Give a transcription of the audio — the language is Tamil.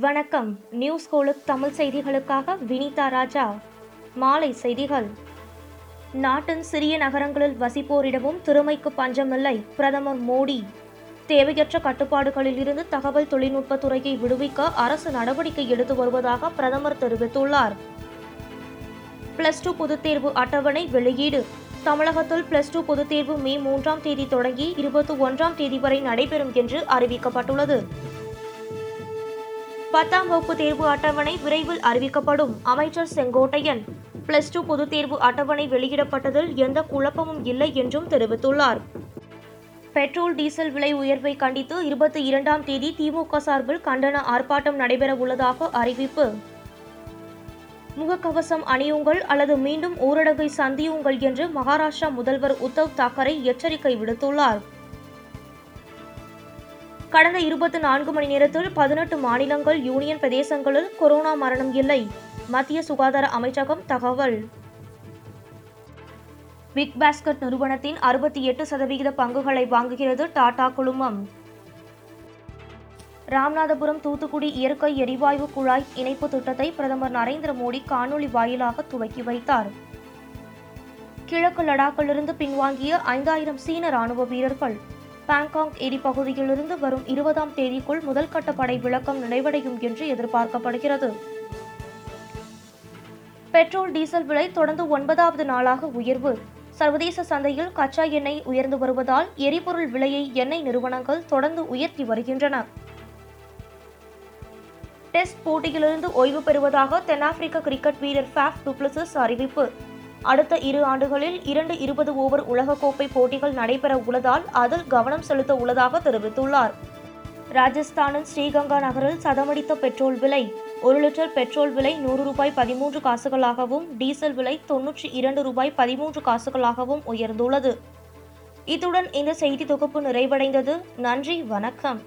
வணக்கம். நியூஸ் கோலுக் தமிழ் செய்திகளுக்காக வினிதா ராஜா. மாலை செய்திகள். நாட்டின் சிறிய நகரங்களில் வசிப்போரிடமும் திறமைக்கு பஞ்சமில்லை பிரதமர் மோடி. தேவையற்ற கட்டுப்பாடுகளில் இருந்து தகவல் தொழில்நுட்பத் துறையை விடுவிக்க அரசு நடவடிக்கை எடுத்து வருவதாக பிரதமர் தெரிவித்துள்ளார். பிளஸ் டூ பொதுத் தேர்வு அட்டவணை வெளியீடு. தமிழகத்தில் பிளஸ் டூ பொதுத் தேர்வு மே மூன்றாம் தேதி தொடங்கி இருபத்தி ஒன்றாம் தேதி வரை நடைபெறும் என்று அறிவிக்கப்பட்டுள்ளது. பத்தாம் வகுப்பு தேர்வு அட்டவணை விரைவில் அறிவிக்கப்படும். அமைச்சர் செங்கோட்டையன் பிளஸ் டூ பொதுத் தேர்வு அட்டவணை வெளியிடப்பட்டதில் எந்த குழப்பமும் இல்லை என்றும் தெரிவித்துள்ளார். பெட்ரோல் டீசல் விலை உயர்வை கண்டித்து இருபத்தி இரண்டாம் தேதி திமுக சார்பில் கண்டன ஆர்ப்பாட்டம் நடைபெற உள்ளதாக அறிவிப்பு. முகக்கவசம் அணியுங்கள் அல்லது மீண்டும் ஊரடங்கை சந்தியுங்கள் என்று மகாராஷ்டிரா முதல்வர் உத்தவ் தாக்கரே எச்சரிக்கை விடுத்துள்ளார். கடந்த இருபத்தி நான்கு மணி நேரத்தில் பதினெட்டு மாநிலங்கள் யூனியன் பிரதேசங்களில் கொரோனா மரணம் இல்லை. மத்திய சுகாதார அமைச்சகம் தகவல். பிக் பாஸ்கெட் நிறுவனத்தின் அறுபத்தி எட்டு சதவிகித பங்குகளை வாங்குகிறது டாடா குழுமம். ராமநாதபுரம் தூத்துக்குடி இயற்கை எரிவாயு குழாய் இணைப்பு திட்டத்தை பிரதமர் நரேந்திர மோடி காணொலி வாயிலாக துவக்கி வைத்தார். கிழக்கு லடாக்கிலிருந்து பின்வாங்கிய ஐந்தாயிரம் சீன ராணுவ வீரர்கள். பாங்காங் ஏரி பகுதியிலிருந்து வரும் இருபதாம் தேதிக்குள் முதல்கட்ட படை விளக்கம் நிறைவடையும் என்று எதிர்பார்க்கப்படுகிறது. பெட்ரோல் டீசல் விலை தொடர்ந்து ஒன்பதாவது நாளாக உயர்வு. சர்வதேச சந்தையில் கச்சா எண்ணெய் உயர்ந்து வருவதால் எரிபொருள் விலையை எண்ணெய் நிறுவனங்கள் தொடர்ந்து உயர்த்தி வருகின்றன. டெஸ்ட் போட்டியிலிருந்து ஓய்வு பெறுவதாக தென்னாப்பிரிக்க கிரிக்கெட் வீரர் ஃபேஃப் டுப்ளசிஸ் அறிவிப்பு. அடுத்த இரு ஆண்டுகளில் இரண்டு இருபது ஓவர் உலகக்கோப்பை போட்டிகள் நடைபெற உள்ளதால் அதில் கவனம் செலுத்த உள்ளதாக தெரிவித்துள்ளார். ராஜஸ்தானின் ஸ்ரீகங்கா நகரில் சதமடித்த பெட்ரோல் விலை ஒரு லிட்டர் பெட்ரோல் விலை நூறு ரூபாய் பதிமூன்று காசுகளாகவும் டீசல் விலை தொன்னூற்றி இரண்டு ரூபாய் பதிமூன்று காசுகளாகவும் உயர்ந்துள்ளது. இத்துடன் இந்த செய்தி தொகுப்பு நிறைவடைந்தது. நன்றி வணக்கம்.